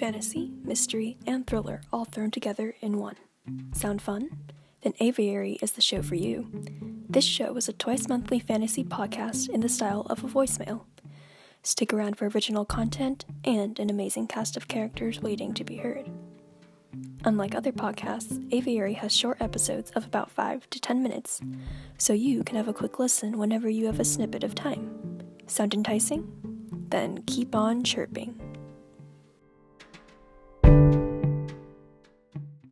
fantasy, mystery, and thriller all thrown together in one. Sound fun? Then Aviary is the show for you. This show is a twice monthly fantasy podcast in the style of a voicemail. Stick around for original content and an amazing cast of characters waiting to be heard. Unlike other podcasts, Aviary has short episodes of about 5 to 10 minutes, so you can have a quick listen whenever you have a snippet of time. Sound enticing? Then keep on chirping.